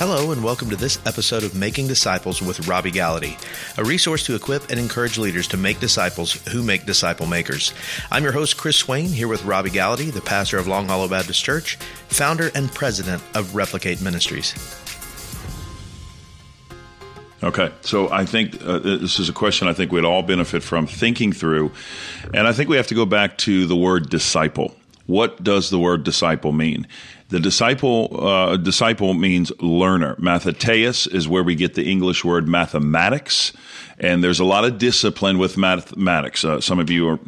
Hello, and welcome to this episode of Making Disciples with Robby Gallaty, a resource to equip and encourage leaders to make disciples who make disciple makers. I'm your host, Chris Swain, here with Robby Gallaty, the pastor of Long Hollow Baptist Church, founder and president of Replicate Ministries. Okay, so I think uh, this is a question I think we'd all benefit from thinking through. And I think we have to go back to the word disciple. What does the word disciple mean? The disciple uh, disciple means learner. Mathetes is where we get the English word mathematics, and there's a lot of discipline with mathematics. Uh, some of you are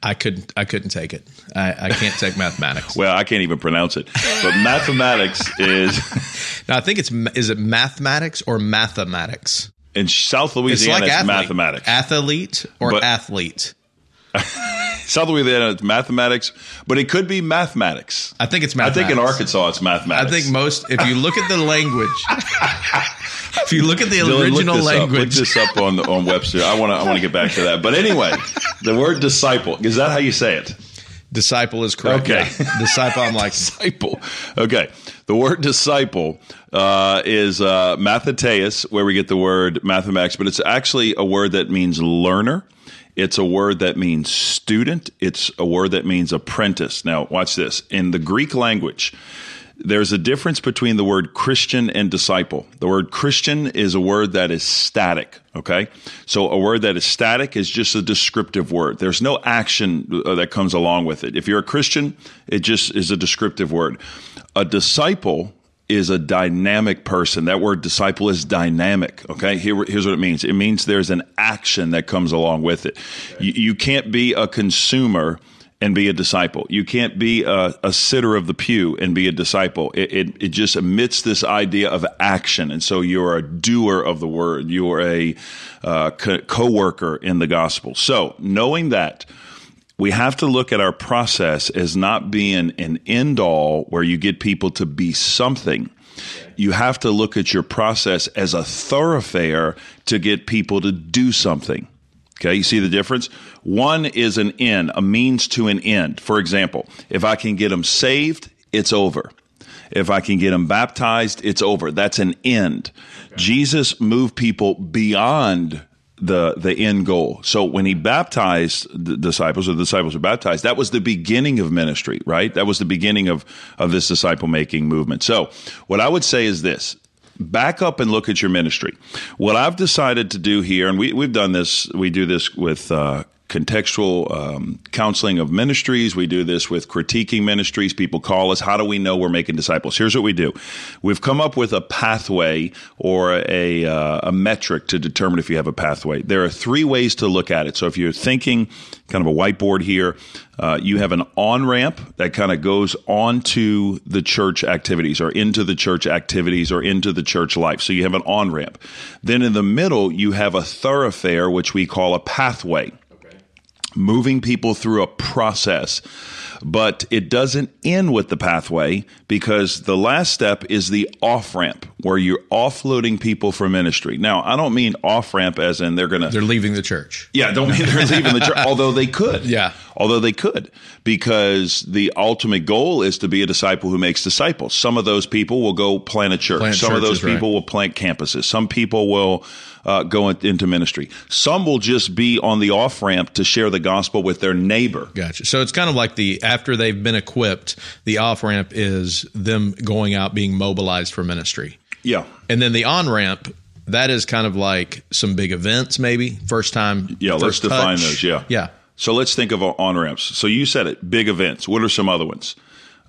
I couldn't. I couldn't take it. I, I can't take mathematics. well, I can't even pronounce it. But mathematics is. now I think it's is it mathematics or mathematics. In South Louisiana, it's, like it's mathematics. Athlete or but, athlete. South Louisiana, it's mathematics, but it could be mathematics. I think it's mathematics. I think in Arkansas, it's mathematics. I think most, if you look at the language, if you look at the Dylan, original look language, up. look this up on on Webster. I want to I want to get back to that. But anyway, the word disciple is that how you say it? Disciple is correct. Okay, yeah. disciple. I'm like disciple. Okay, the word disciple uh, is uh, matheteus, where we get the word mathematics, but it's actually a word that means learner. It's a word that means student. It's a word that means apprentice. Now, watch this. In the Greek language, there's a difference between the word Christian and disciple. The word Christian is a word that is static, okay? So a word that is static is just a descriptive word. There's no action uh, that comes along with it. If you're a Christian, it just is a descriptive word. A disciple is a dynamic person. That word disciple is dynamic. Okay. Here, here's what it means. It means there's an action that comes along with it. Okay. You, you, can't be a consumer and be a disciple. You can't be a, a sitter of the pew and be a disciple. It, it, it, just emits this idea of action. And so you're a doer of the word. You're a uh, co worker in the gospel. So knowing that, we have to look at our process as not being an end all where you get people to be something. You have to look at your process as a thoroughfare to get people to do something. Okay, you see the difference? One is an end, a means to an end. For example, if I can get them saved, it's over. If I can get them baptized, it's over. That's an end. Okay. Jesus moved people beyond the the end goal. So when he baptized the disciples, or the disciples were baptized, that was the beginning of ministry, right? That was the beginning of of this disciple making movement. So what I would say is this: back up and look at your ministry. What I've decided to do here, and we we've done this, we do this with. Uh, contextual um, counseling of ministries. We do this with critiquing ministries. People call us. How do we know we're making disciples? Here's what we do. We've come up with a pathway or a, uh, a metric to determine if you have a pathway. There are three ways to look at it. So if you're thinking kind of a whiteboard here, uh, you have an on ramp that kind of goes onto the church activities or into the church activities or into the church life. So you have an on ramp. Then in the middle, you have a thoroughfare, which we call a pathway moving people through a process. But it doesn't end with the pathway because the last step is the off ramp where you're offloading people from ministry. Now, I don't mean off ramp as in they're going to. They're leaving the church. Yeah, don't mean they're leaving the church, although they could. Yeah. Although they could because the ultimate goal is to be a disciple who makes disciples. Some of those people will go plant a church. Plant Some of those people right. will plant campuses. Some people will uh, go into ministry. Some will just be on the off ramp to share the gospel with their neighbor. Gotcha. So it's kind of like the after they've been equipped, the off ramp is them going out being mobilized for ministry. Yeah. And then the on ramp that is kind of like some big events, maybe first time. Yeah, let let's define those. Yeah, yeah. So let's think of on ramps. So you said it, big events. What are some other ones?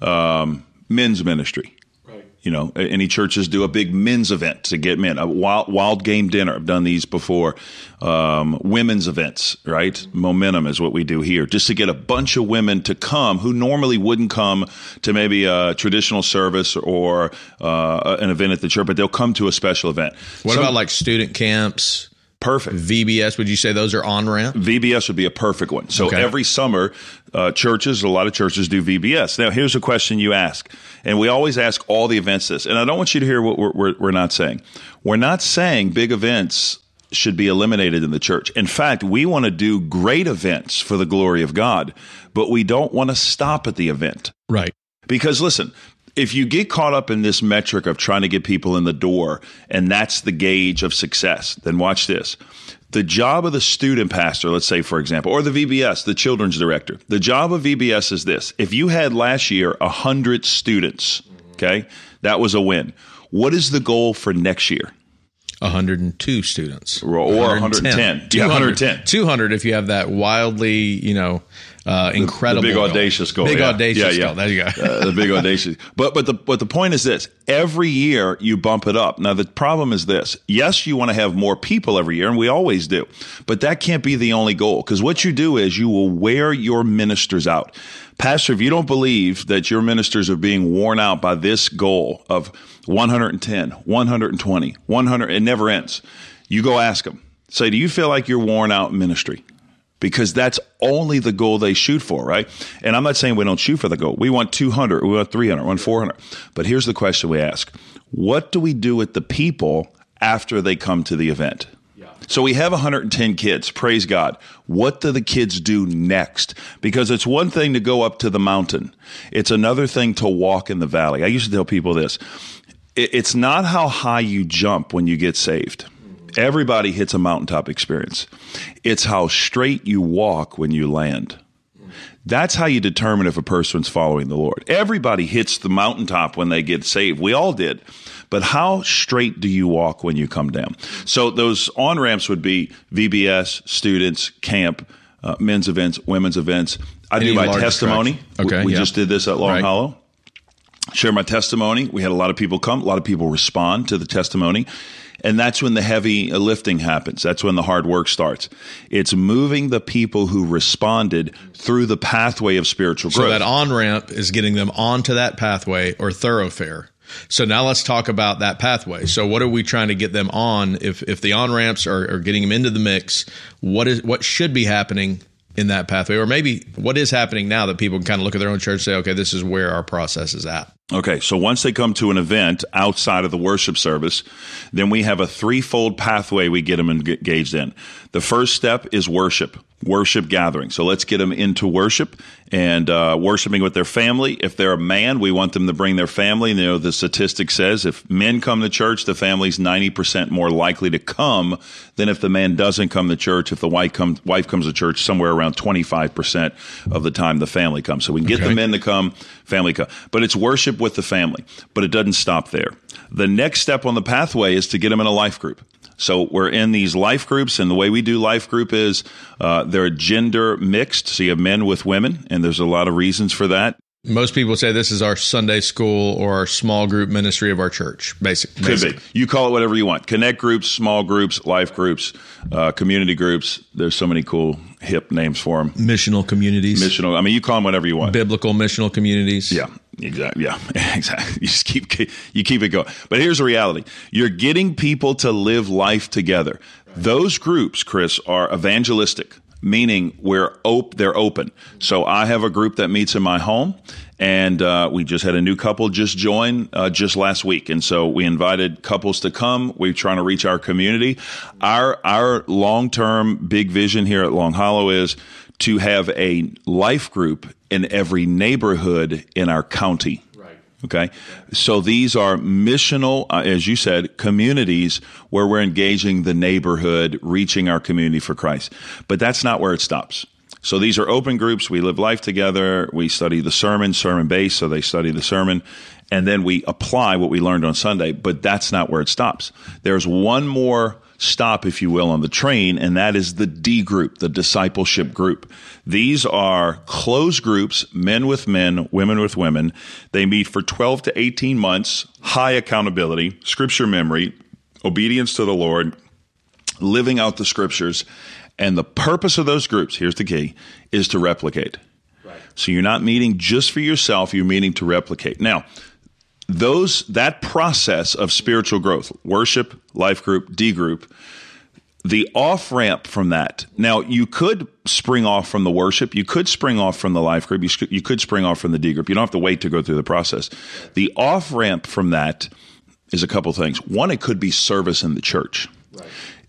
Um, men's ministry. Right. You know, any churches do a big men's event to get men. A wild, wild game dinner. I've done these before. Um, women's events, right? Momentum is what we do here, just to get a bunch of women to come who normally wouldn't come to maybe a traditional service or uh, an event at the church, but they'll come to a special event. What about like student camps? Perfect. VBS, would you say those are on ramp? VBS would be a perfect one. So okay. every summer, uh, churches, a lot of churches do VBS. Now, here's a question you ask, and we always ask all the events this, and I don't want you to hear what we're, we're, we're not saying. We're not saying big events should be eliminated in the church. In fact, we want to do great events for the glory of God, but we don't want to stop at the event. Right. Because listen, if you get caught up in this metric of trying to get people in the door and that's the gauge of success, then watch this. The job of the student pastor, let's say, for example, or the VBS, the children's director, the job of VBS is this. If you had last year 100 students, okay, that was a win. What is the goal for next year? 102 students or 110. 200, Yeah, 110. 200 if you have that wildly, you know, uh, incredible, the big goal. audacious goal. Big yeah. audacious yeah, yeah. goal. There you go. uh, the big audacious. But but the but the point is this: every year you bump it up. Now the problem is this: yes, you want to have more people every year, and we always do, but that can't be the only goal. Because what you do is you will wear your ministers out. Pastor, if you don't believe that your ministers are being worn out by this goal of 110, 120, 100, it never ends. You go ask them. Say, do you feel like you're worn out in ministry? because that's only the goal they shoot for, right? And I'm not saying we don't shoot for the goal. We want 200, we want 300, we want 400. But here's the question we ask What do we do with the people after they come to the event? So we have 110 kids. Praise God. What do the kids do next? Because it's one thing to go up to the mountain. It's another thing to walk in the valley. I used to tell people this. It's not how high you jump when you get saved. Everybody hits a mountaintop experience. It's how straight you walk when you land. That's how you determine if a person's following the Lord. Everybody hits the mountaintop when they get saved. We all did. But how straight do you walk when you come down? So those on ramps would be VBS, students, camp, uh, men's events, women's events. I Any do my testimony. stretch. Okay, we, we yeah. just did this at Long Right. Hollow share my testimony. We had a lot of people come, a lot of people respond to the testimony. And that's when the heavy lifting happens. That's when the hard work starts. It's moving the people who responded through the pathway of spiritual growth. So that on ramp is getting them onto that pathway or thoroughfare. So now let's talk about that pathway. So what are we trying to get them on? If if the on ramps are, are getting them into the mix, what is what should be happening in that pathway, or maybe what is happening now that people can kind of look at their own church and say, okay, this is where our process is at. Okay, so once they come to an event outside of the worship service, then we have a threefold pathway we get them engaged in. The first step is worship, worship gathering. So let's get them into worship and uh, worshiping with their family. If they're a man, we want them to bring their family. You know, the statistic says if men come to church, the family's 90% more likely to come than if the man doesn't come to church. If the wife comes, wife comes to church, somewhere around 25% of the time the family comes. So we can get Okay. the men to come, family come. But it's worship with the family. But it doesn't stop there. The next step on the pathway is to get them in a life group. So we're in these life groups, and the way we do life group is uh, they're gender mixed. So you have men with women, and there's a lot of reasons for that. Most people say this is our Sunday school or our small group ministry of our church. Basic, Could be. You call it whatever you want. Connect groups, small groups, life groups, uh, community groups. There's so many cool hip names for them. missional communities, Missional. I mean, you call them whatever you want. biblical missional communities. Yeah, exactly. Yeah, exactly. You just keep you keep it going. But here's the reality: you're getting people to live life together. Those groups, Chris, are evangelistic, meaning we're op- they're open. So I have a group that meets in my home. And uh, we just had a new couple just join uh, just last week, and so we invited couples to come. We're trying to reach our community. Our our long term big vision here at Long Hollow is to have a life group in every neighborhood in our county. Right. Okay. So these are missional, uh, as you said, communities where we're engaging the neighborhood, reaching our community for Christ. But that's not where it stops. So these are open groups. We live life together. We study the sermon, sermon based. So they study the sermon and then we apply what we learned on Sunday. But that's not where it stops. There's one more stop, if you will, on the train, and that is the D group, the discipleship group. These are closed groups, men with men, women with women. They meet for 12 to 18 months, high accountability, scripture memory, obedience to the Lord, living out the scriptures. And the purpose of those groups, here's the key, is to replicate. Right. So you're not meeting just for yourself, you're meeting to replicate. Now, those that process of spiritual growth, worship, life group, D group, the off ramp from that. Now, you could spring off from the worship. You could spring off from the life group. You, sh- you could spring off from the D group. You don't have to wait to go through the process. The off ramp from that is a couple things. One, it could be service in the church.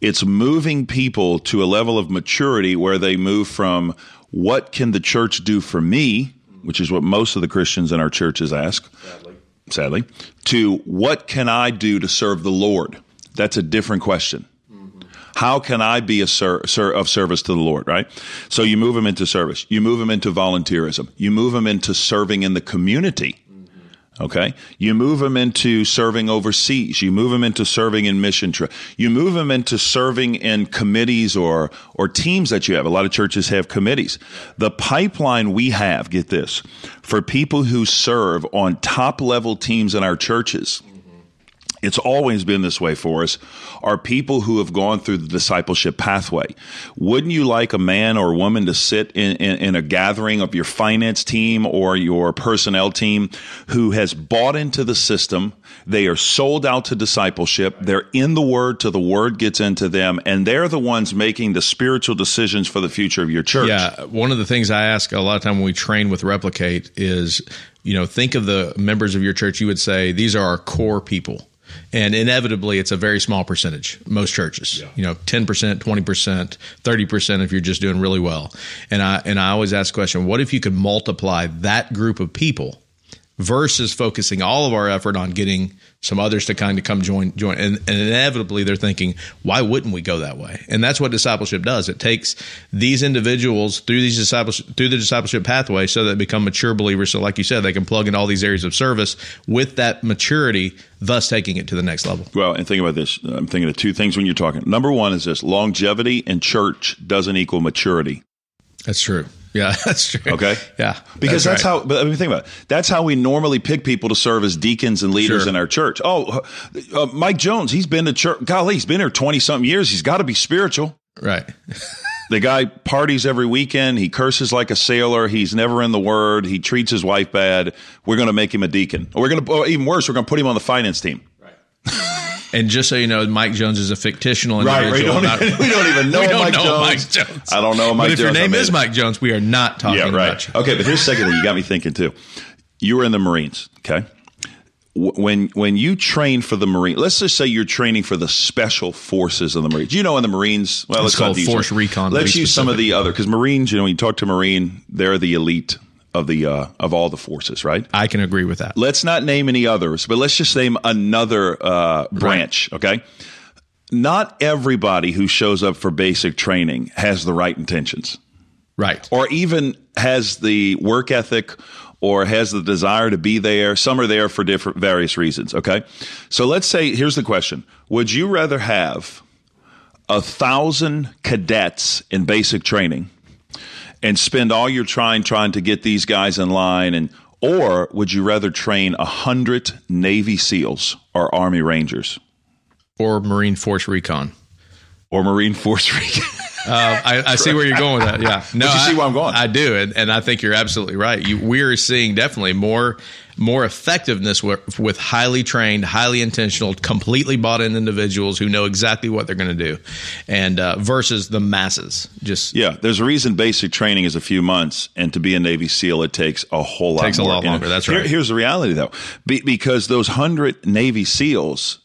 It's moving people to a level of maturity where they move from what can the church do for me, which is what most of the Christians in our churches ask, sadly, to what can I do to serve the Lord? That's a different question. How can I be a ser, ser, of service to the Lord, right? So you move them into service. You move them into volunteerism. You move them into serving in the community. Okay. You move them into serving overseas. You move them into serving in mission trip. You move them into serving in committees or, or teams that you have. A lot of churches have committees. The pipeline we have, get this, for people who serve on top level teams in our churches it's always been this way for us, are people who have gone through the discipleship pathway. Wouldn't you like a man or a woman to sit in, in, in, a gathering of your finance team or your personnel team who has bought into the system? They are sold out to discipleship. They're in the word till the word gets into them, and they're the ones making the spiritual decisions for the future of your church. Yeah. One of the things I ask a lot of time when we train with Replicate is, you know, think of the members of your church. You would say, these are our core people and inevitably it's a very small percentage most churches yeah. you know 10% 20% 30% if you're just doing really well and i and i always ask the question what if you could multiply that group of people versus focusing all of our effort on getting some others to kind of come join join. And, and, inevitably they're thinking why wouldn't we go that way? And that's what discipleship does. It takes these individuals through these discipleship through the discipleship pathway so that they become mature believers. So like you said they can plug in all these areas of service with that maturity thus taking it to the next level. Well and think about this. I'm thinking of two things when you're talking. Number one is this. Longevity in church doesn't equal maturity. That's true yeah, that's true. Okay. Yeah. Because that's, that's right. how, but I mean, think about it. That's how we normally pick people to serve as deacons and leaders sure. in our church. Oh, uh, Mike Jones, he's been to church. Golly, he's been here 20 something years. He's got to be spiritual. Right. the guy parties every weekend. He curses like a sailor. He's never in the word. He treats his wife bad. We're going to make him a deacon. Or we're going to, even worse, we're going to put him on the finance team. And just so you know, Mike Jones is a fictional individual. Right, we don't, even, we don't even know, don't Mike, know Jones. Mike, Jones. I don't know Mike Jones. But if Jones, your name is Mike Jones, we are not talking yeah, right. about you. Okay, but here's the second thing you got me thinking too. You were in the Marines, okay? When when you train for the Marine, let's just say you're training for the Special Forces of the Marines. You know, in the Marines, well, it's let's called Force Recon. Let's use specific. some of the other because Marines. You know, when you talk to Marine, they're the elite of the uh, of all the forces, right? I can agree with that. Let's not name any others, but let's just name another uh, branch. Right. Okay, not everybody who shows up for basic training has the right intentions, right, or even has the work ethic or has the desire to be there. Some are there for different various reasons. Okay, so let's say here's the question: Would you rather have a thousand cadets in basic training? And spend all your time trying to get these guys in line and or would you rather train a hundred Navy SEALs or Army Rangers? Or Marine Force Recon. Or Marine Force Recon. uh, I, I see where you're going with that. Yeah, no, but you see where I'm going. I do, and, and I think you're absolutely right. You, we're seeing definitely more more effectiveness with, with, highly trained, highly intentional, completely bought in individuals who know exactly what they're going to do, and uh, versus the masses. Just yeah, there's a reason basic training is a few months, and to be a Navy SEAL, it takes a whole lot. Takes more. a lot longer. That's right. Here, here's the reality, though, be, because those hundred Navy SEALs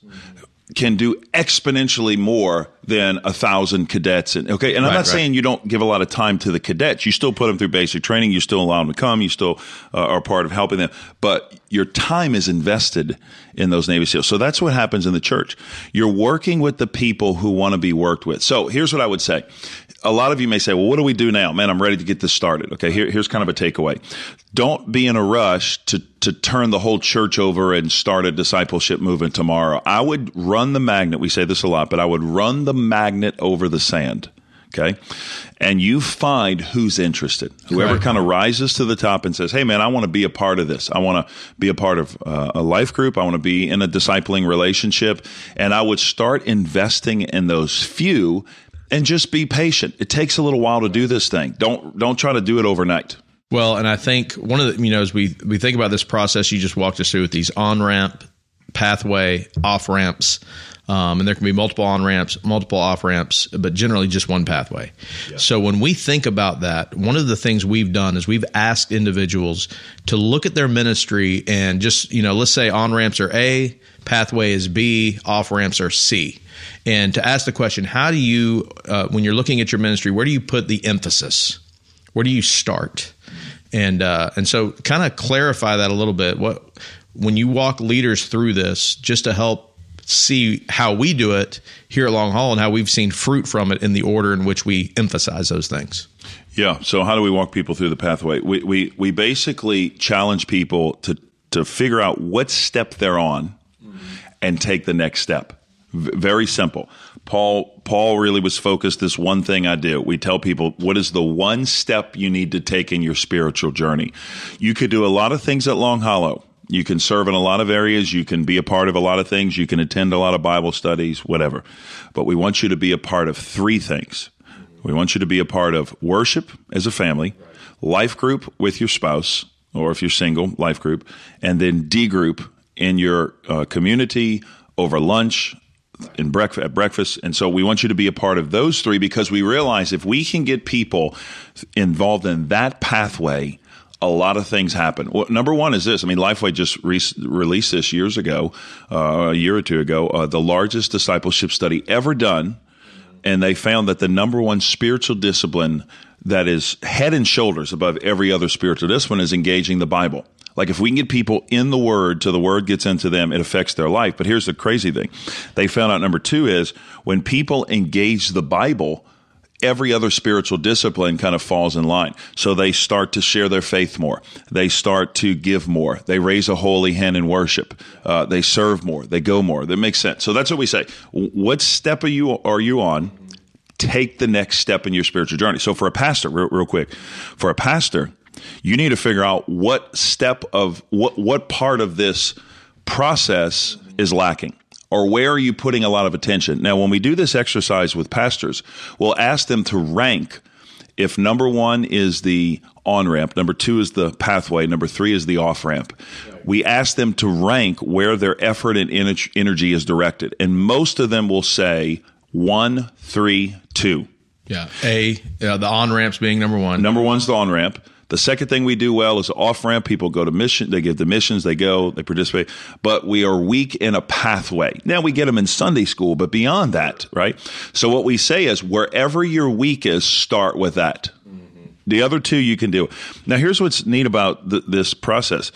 can do exponentially more than a thousand cadets. And okay, and I'm right, not right. saying you don't give a lot of time to the cadets. You still put them through basic training. You still allow them to come. You still uh, are part of helping them. But your time is invested in those Navy SEALs. So that's what happens in the church. You're working with the people who want to be worked with. So here's what I would say a lot of you may say, well, what do we do now? Man, I'm ready to get this started. Okay, here, here's kind of a takeaway. Don't be in a rush to, to turn the whole church over and start a discipleship movement tomorrow. I would run the magnet. We say this a lot, but I would run the magnet over the sand. Okay. And you find who's interested. Whoever right. kind of rises to the top and says, Hey, man, I want to be a part of this. I want to be a part of uh, a life group. I want to be in a discipling relationship. And I would start investing in those few and just be patient. It takes a little while to do this thing. Don't don't try to do it overnight. Well, and I think one of the you know as we we think about this process you just walked us through with these on ramp, pathway, off ramps. Um, and there can be multiple on ramps, multiple off ramps, but generally just one pathway. Yeah. So when we think about that, one of the things we've done is we've asked individuals to look at their ministry and just, you know, let's say on ramps are A, pathway is B, off ramps are C and to ask the question how do you uh, when you're looking at your ministry where do you put the emphasis where do you start and uh, and so kind of clarify that a little bit what when you walk leaders through this, just to help see how we do it here at Long Hollow and how we've seen fruit from it in the order in which we emphasize those things. Yeah. So how do we walk people through the pathway? We we we basically challenge people to to figure out what step they're on and take the next step. V- very simple. Paul Paul really was focused this one thing I do. We tell people what is the one step you need to take in your spiritual journey. You could do a lot of things at Long Hollow. You can serve in a lot of areas. You can be a part of a lot of things. You can attend a lot of Bible studies, whatever. But we want you to be a part of three things. We want you to be a part of worship as a family, life group with your spouse, or if you're single, life group, and then D group in your uh, community over lunch, in breakfast at breakfast and so we want you to be a part of those three because we realize if we can get people involved in that pathway a lot of things happen. Well, number one is this. I mean, Lifeway just re- released this years ago, uh, a year or two ago, uh, the largest discipleship study ever done. And they found that the number one spiritual discipline that is head and shoulders above every other spiritual discipline is engaging the Bible. Like if we can get people in the Word till the Word gets into them, it affects their life. But here's the crazy thing. They found out number two is when people engage the Bible, every other spiritual discipline kind of falls in line. So they start to share their faith more. They start to give more. They raise a holy hand in worship. Uh, they serve more. They go more. That makes sense. So that's what we say. What step are you are you on? Take the next step in your spiritual journey. So for a pastor, real, real quick, for a pastor, you need to figure out what step of what what part of this process is lacking or where are you putting a lot of attention? Now, when we do this exercise with pastors, we'll ask them to rank if number one is the on ramp, number two is the pathway, number three is the off ramp. We ask them to rank where their effort and energy is directed. And most of them will say one, three, two. Yeah. A, uh, the on ramps being number one. Number one's the on ramp. The second thing we do well is off ramp. People go to mission, they give the missions, they go, they participate, but we are weak in a pathway. Now we get them in Sunday school, but beyond that, right? So what we say is wherever your weak is, start with that. Mm-hmm. The other two you can do. Now here's what's neat about th- this process.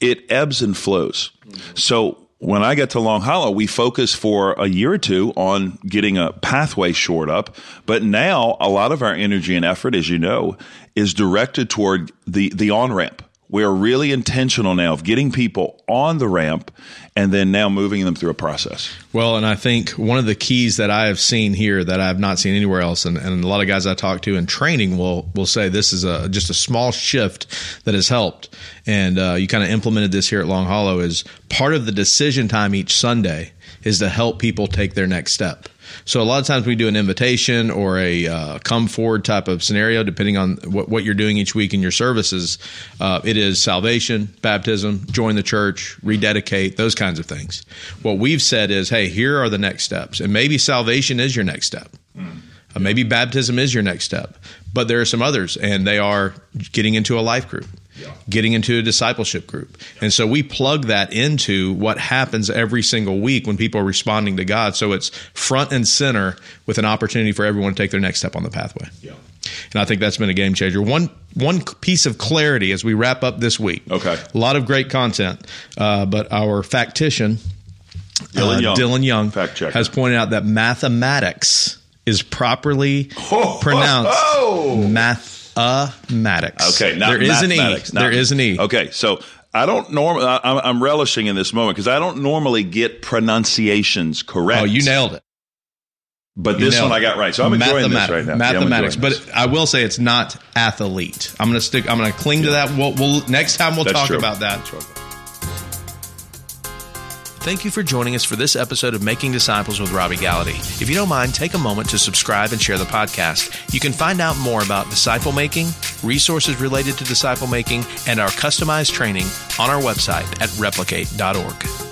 It ebbs and flows. Mm-hmm. So when I get to Long Hollow, we focus for a year or two on getting a pathway shored up. But now a lot of our energy and effort, as you know, is directed toward the, the on ramp. We are really intentional now of getting people on the ramp and then now moving them through a process. Well, and I think one of the keys that I have seen here that I have not seen anywhere else, and, and a lot of guys I talk to in training will will say this is a just a small shift that has helped, and uh, you kind of implemented this here at Long Hollow is part of the decision time each Sunday is to help people take their next step. So a lot of times we do an invitation or a uh, come forward type of scenario, depending on what, what you're doing each week in your services. Uh, it is salvation, baptism, join the church, rededicate, those kinds of things. What we've said is, hey, here are the next steps, and maybe salvation is your next step. Mm. Uh, maybe baptism is your next step, but there are some others, and they are getting into a life group getting into a discipleship group. And so we plug that into what happens every single week when people are responding to God. So it's front and center with an opportunity for everyone to take their next step on the pathway. Yeah. And I think that's been a game changer. One one piece of clarity as we wrap up this week. Okay. A lot of great content, uh, but our factician Dylan, uh, Young. Dylan Young has pointed out that mathematics is properly oh, pronounced oh, oh. math Mathematics. Okay, there is an e. There is an e. Okay, so I don't normally. I'm, relishing in this moment because I don't normally get pronunciations correct. Oh, you nailed it. But you this one I got right, so I'm enjoying this right now. Mathematics, yeah, but I will say it's not athlete. I'm going to stick. I'm going to cling to that. We'll, we'll next time we'll That's talk true. about that. Thank you for joining us for this episode of Making Disciples with Robby Gallaty. If you don't mind, take a moment to subscribe and share the podcast. You can find out more about disciple making, resources related to disciple making, and our customized training on our website at replicate.org.